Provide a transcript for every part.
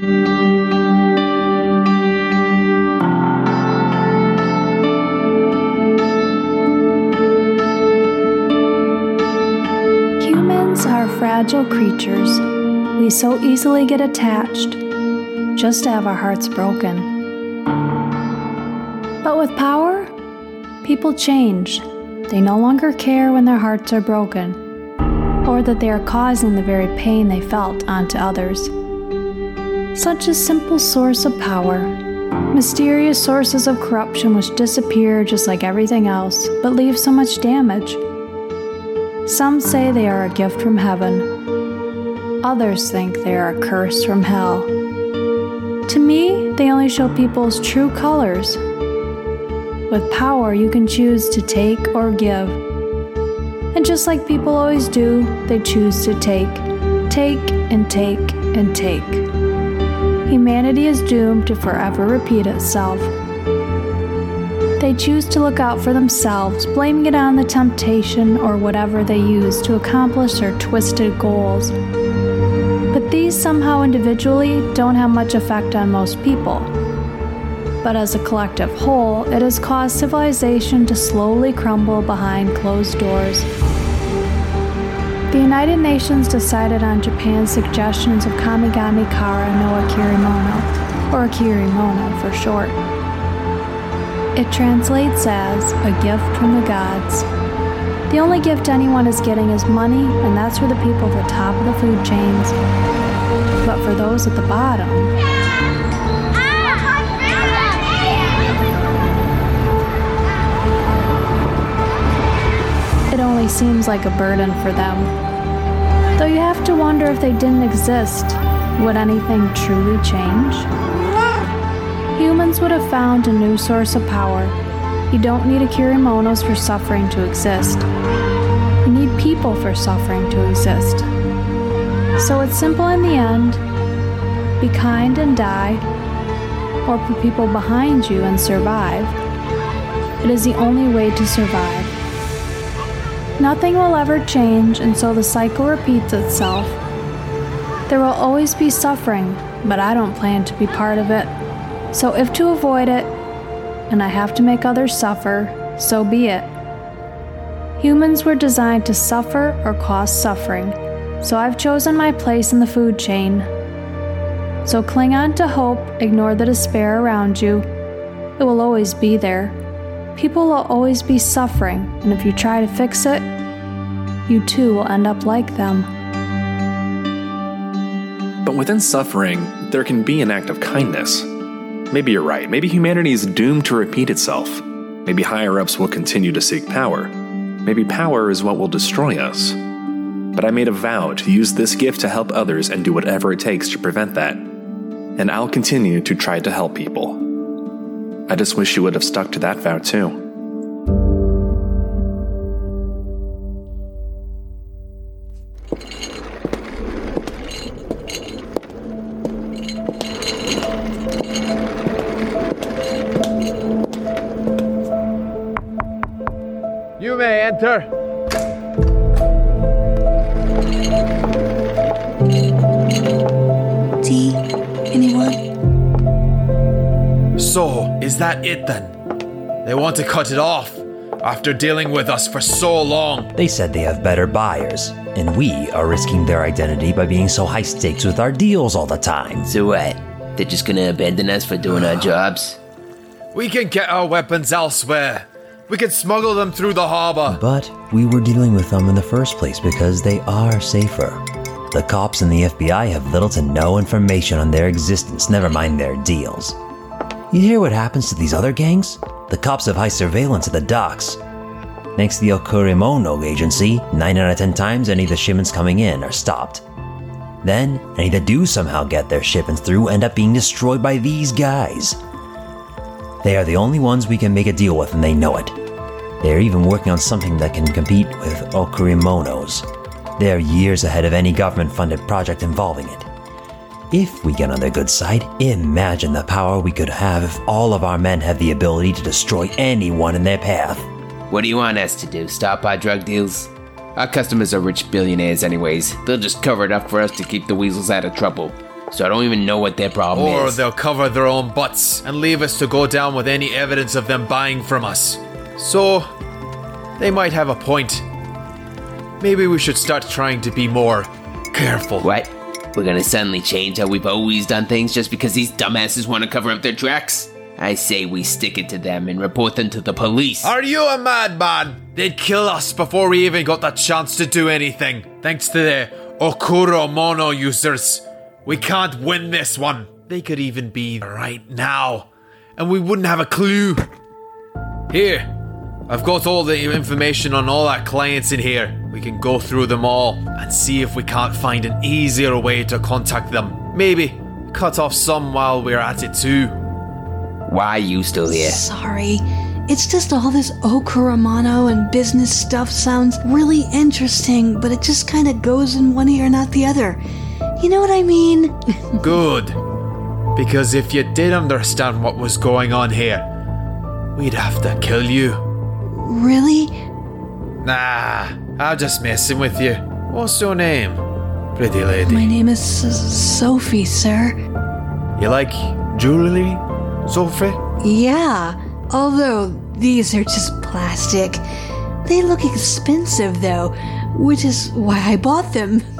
Humans are fragile creatures. We so easily get attached just to have our hearts broken. But with power, people change. They no longer care when their hearts are broken or that they are causing the very pain they felt onto others. Such a simple source of power. Mysterious sources of corruption which disappear just like everything else, but leave so much damage. Some say they are a gift from heaven. Others think they are a curse from hell. To me, they only show people's true colors. With power, you can choose to take or give. And just like people always do, they choose to take. Take and take and take. Humanity is doomed to forever repeat itself. They choose to look out for themselves, blaming it on the temptation or whatever they use to accomplish their twisted goals. But these somehow individually don't have much effect on most people. But as a collective whole, it has caused civilization to slowly crumble behind closed doors. The United Nations decided on Japan's suggestions of Kamigami Kara no Okurimono, or Okurimono for short. It translates as a gift from the gods. The only gift anyone is getting is money, and that's for the people at the top of the food chains. But for those at the bottom, it only seems like a burden for them. Though you have to wonder if they didn't exist, would anything truly change? Humans would have found a new source of power. You don't need a Okurimonos for suffering to exist. You need people for suffering to exist. So it's simple in the end be kind and die, or put people behind you and survive. It is the only way to survive. Nothing will ever change, and so the cycle repeats itself. There will always be suffering, but I don't plan to be part of it. So, if to avoid it, and I have to make others suffer, so be it. Humans were designed to suffer or cause suffering, so I've chosen my place in the food chain. So cling on to hope, ignore the despair around you. It will always be there. People will always be suffering, and if you try to fix it, you too will end up like them. But within suffering, there can be an act of kindness. Maybe you're right. Maybe humanity is doomed to repeat itself. Maybe higher ups will continue to seek power. Maybe power is what will destroy us. But I made a vow to use this gift to help others and do whatever it takes to prevent that. And I'll continue to try to help people. I just wish you would have stuck to that vow too. You may enter. So, is that it then? They want to cut it off after dealing with us for so long. They said they have better buyers, and we are risking their identity by being so high stakes with our deals all the time. So what? They're just gonna abandon us for doing our jobs? We can get our weapons elsewhere. We can smuggle them through the harbor. But we were dealing with them in the first place because they are safer. The cops and the FBI have little to no information on their existence, never mind their deals. You hear what happens to these other gangs? The cops have high surveillance at the docks. Thanks to the Okurimono agency, 9 out of 10 times any of the shipments coming in are stopped. Then, any that do somehow get their shipments through end up being destroyed by these guys. They are the only ones we can make a deal with, and they know it. They are even working on something that can compete with Okurimonos. They are years ahead of any government funded project involving it. If we get on their good side, imagine the power we could have if all of our men had the ability to destroy anyone in their path. What do you want us to do? Stop our drug deals? Our customers are rich billionaires, anyways. They'll just cover it up for us to keep the weasels out of trouble. So I don't even know what their problem Or is. Or they'll cover their own butts and leave us to go down with any evidence of them buying from us. So, they might have a point. Maybe we should start trying to be more careful. What? We're gonna suddenly change how we've always done things just because these dumbasses want to cover up their tracks? I say we stick it to them and report them to the police. Are you a madman? They'd kill us before we even got the chance to do anything. Thanks to the Okurimono users. We can't win this one. They could even be right now, and we wouldn't have a clue. Here, I've got all the information on all our clients in here. We can go through them all and see if we can't find an easier way to contact them. Maybe cut off some while we're at it too. Why are you still here? Sorry. It's just all this Okurimono and business stuff sounds really interesting, but it just kind of goes in one ear, not the other. You know what I mean? Good. Because if you did understand what was going on here, we'd have to kill you. Really? Nah, I'm just messing with you. What's your name? Pretty lady. My name is S- Sophie, sir. You like jewelry, Sophie? Yeah, although these are just plastic. They look expensive, though, which is why I bought them.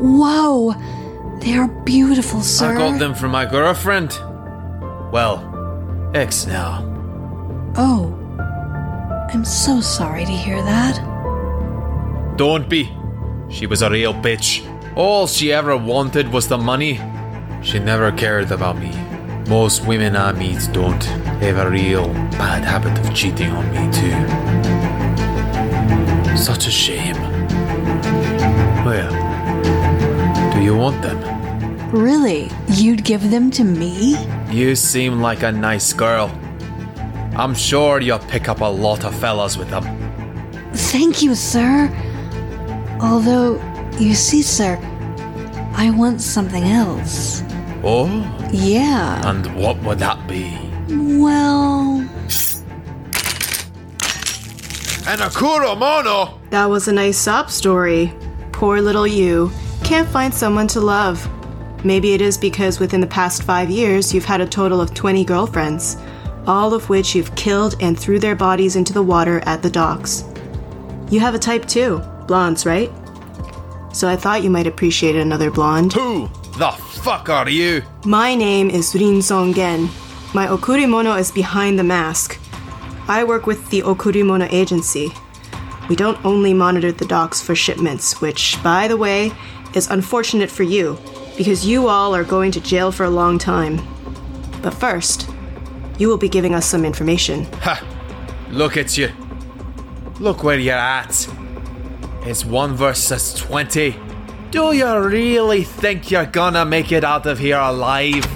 Whoa, they are beautiful, sir. I got them from my girlfriend. Well, ex now. Oh, I'm so sorry to hear that. Don't be. She was a real bitch. All she ever wanted was the money. She never cared about me. Most women I meet don't have a real bad habit of cheating on me, too. Such a shame. Oh, well, do you want them? Really? You'd give them to me? You seem like a nice girl. I'm sure you'll pick up a lot of fellas with them. Thank you, sir. Although, you see, sir, I want something else. Oh? Yeah. And what would that be? Well, An Okurimono! That was a nice sob story. Poor little you. Can't find someone to love. Maybe it is because within the past five years you've had a total of 20 girlfriends, all of which you've killed and threw their bodies into the water at the docks. You have a type too, blondes, right? So I thought you might appreciate another blonde. Who the fuck are you? My name is Rin Song-gen. My Okurimono is behind the mask. I work with the Okurimono agency. We don't only monitor the docks for shipments, which, by the way, is unfortunate for you, because you all are going to jail for a long time. But first, you will be giving us some information. Ha! Look at you. Look where you're at. It's 1 versus 20. Do you really think you're gonna make it out of here alive?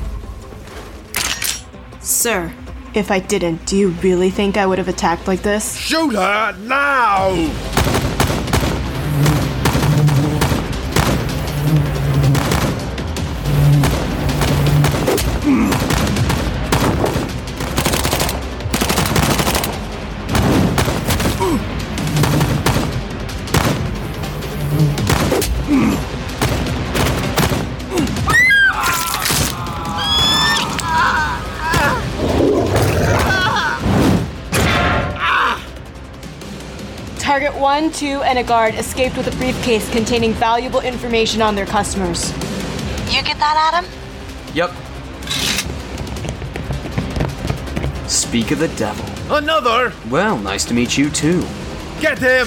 Sir, if I didn't, do you really think I would have attacked like this? Shoot her now! Target 1, 2, and a guard escaped with a briefcase containing valuable information on their customers. you get that, Adam? Yep. Speak of the devil. Another! Well, nice to meet you too. Get him!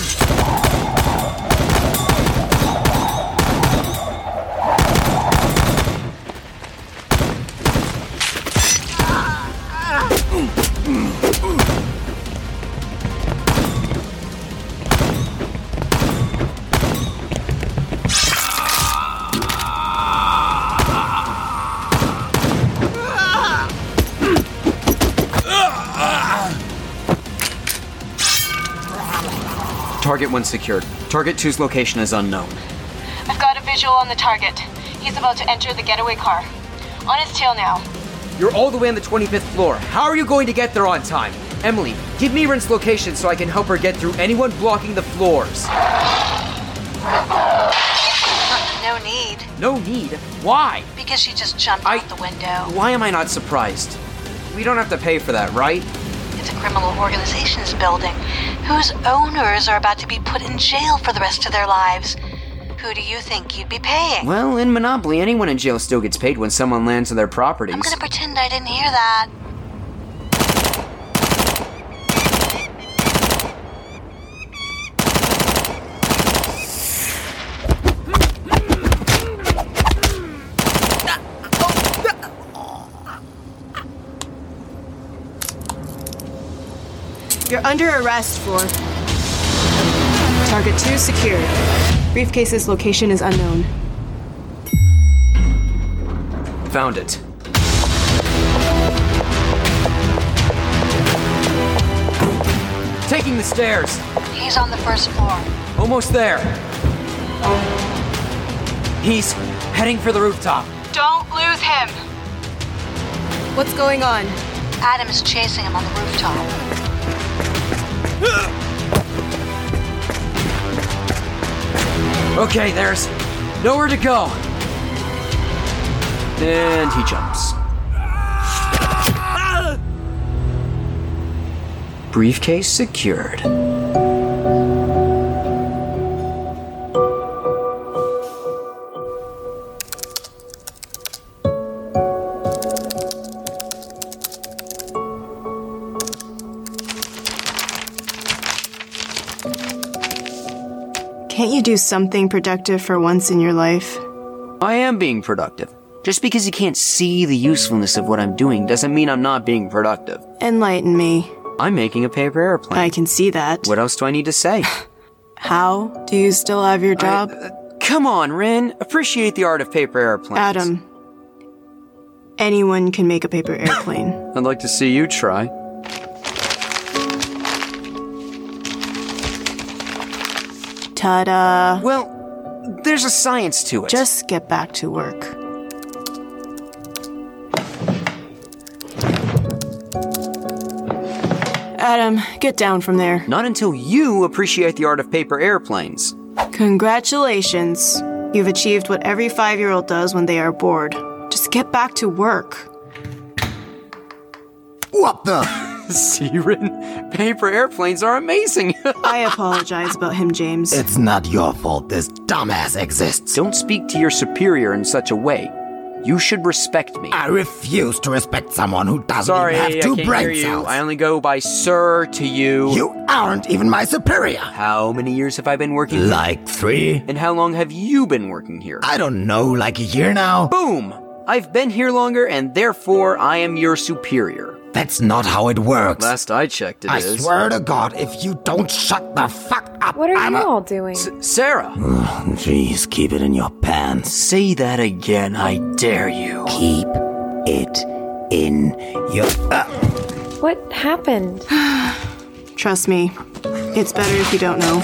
Target 1 secured. Target 2's location is unknown. I've got a visual on the target. He's about to enter the getaway car. On his tail now. You're all the way on the 25th floor. How are you going to get there on time? Emily, give me Rin's location so I can help her get through anyone blocking the floors. No need. No need. Why? Because she just jumped I- out the window. Why am I not surprised? We don't have to pay for that, right? It's a criminal organizations building whose owners are about to be put in jail for the rest of their lives. Who do you think you'd be paying? Well, in Monopoly, anyone in jail still gets paid when someone lands on their properties. I'm gonna pretend I didn't hear that. Under arrest for. Target 2 secured. Briefcase's location is unknown. Found it. Taking the stairs. He's on the first floor. Almost there. He's heading for the rooftop. Don't lose him! What's going on? Adam is chasing him on the rooftop. Okay, there's nowhere to go. And he jumps. Briefcase secured. Do something productive for once in your life? I am being productive. Just because you can't see the usefulness of what I'm doing doesn't mean I'm not being productive. Enlighten me. I'm making a paper airplane. I can see that. What else do I need to say? How? Do you still have your job? Uh, come on, Rin. Appreciate the art of paper airplanes. Adam. Anyone can make a paper airplane. I'd like to see you try. Ta da! Well, there's a science to it. Just get back to work. Adam, get down from there. Not until you appreciate the art of paper airplanes. Congratulations. You've achieved what every five year old does when they are bored. Just get back to work. What the? See, Rin? Paper airplanes are amazing. I apologize about him, James. It's not your fault this dumbass exists. Don't speak to your superior in such a way. You should respect me. I refuse to respect someone who doesn't Sorry, even have two I can't brain hear you. cells. I only go by sir to you. You aren't even my superior. How many years have I been working here? Like three? And how long have you been working here? I don't know, like a year now? Boom! I've been here longer, and therefore I am your superior. That's not how it works. Last I checked, it I is. swear to God, if you don't shut the fuck up, What are I'm you a- all doing? Sarah! Jeez, keep it in your pants. Say that again, I dare you. Keep it in your. Uh, What happened? Trust me, it's better if you don't know.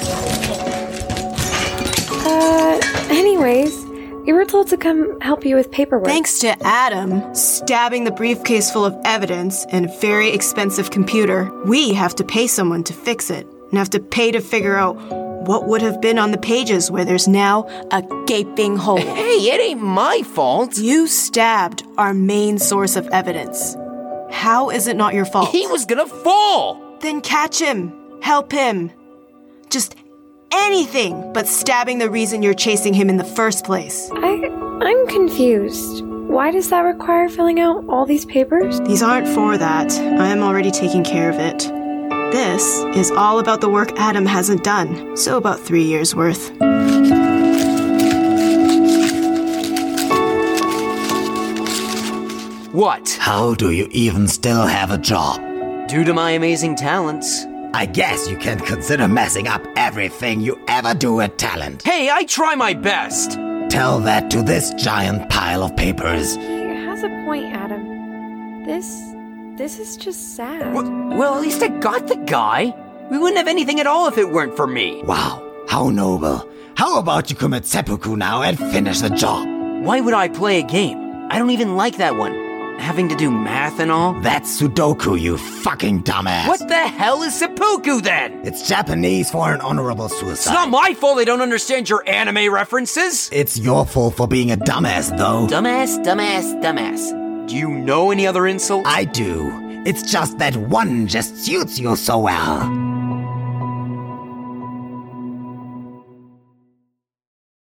Uh, anyways, we were told to come help you with paperwork. Thanks to Adam stabbing the briefcase full of evidence and a very expensive computer, we have to pay someone to fix it and have to pay to figure out what would have been on the pages where there's now a gaping hole. Hey, it ain't my fault. You stabbed our main source of evidence. How is it not your fault? He was gonna fall! Then catch him. Help him. Just anything but stabbing the reason you're chasing him in the first place. I, I'm confused. Why does that require filling out all these papers? These aren't for that. I am already taking care of it. This is all about the work Adam hasn't done, so about three years worth. What? how do you even still have a job? Due to my amazing talents. I guess you can consider messing up everything you ever do with talent. Hey, I try my best! Tell that to this giant pile of papers. He has a point, Adam. This, this is just sad. W- well, at least I got the guy. We wouldn't have anything at all if it weren't for me. Wow, how noble. How about you commit seppuku now and finish the job? Why would I play a game? I don't even like that one. Having to do math and all? That's Sudoku, you fucking dumbass. What the hell is seppuku then? It's Japanese for an honorable suicide. It's not my fault they don't understand your anime references. It's your fault for being a dumbass, though. Dumbass, dumbass, dumbass. Do you know any other insults? I do. It's just that one just suits you so well.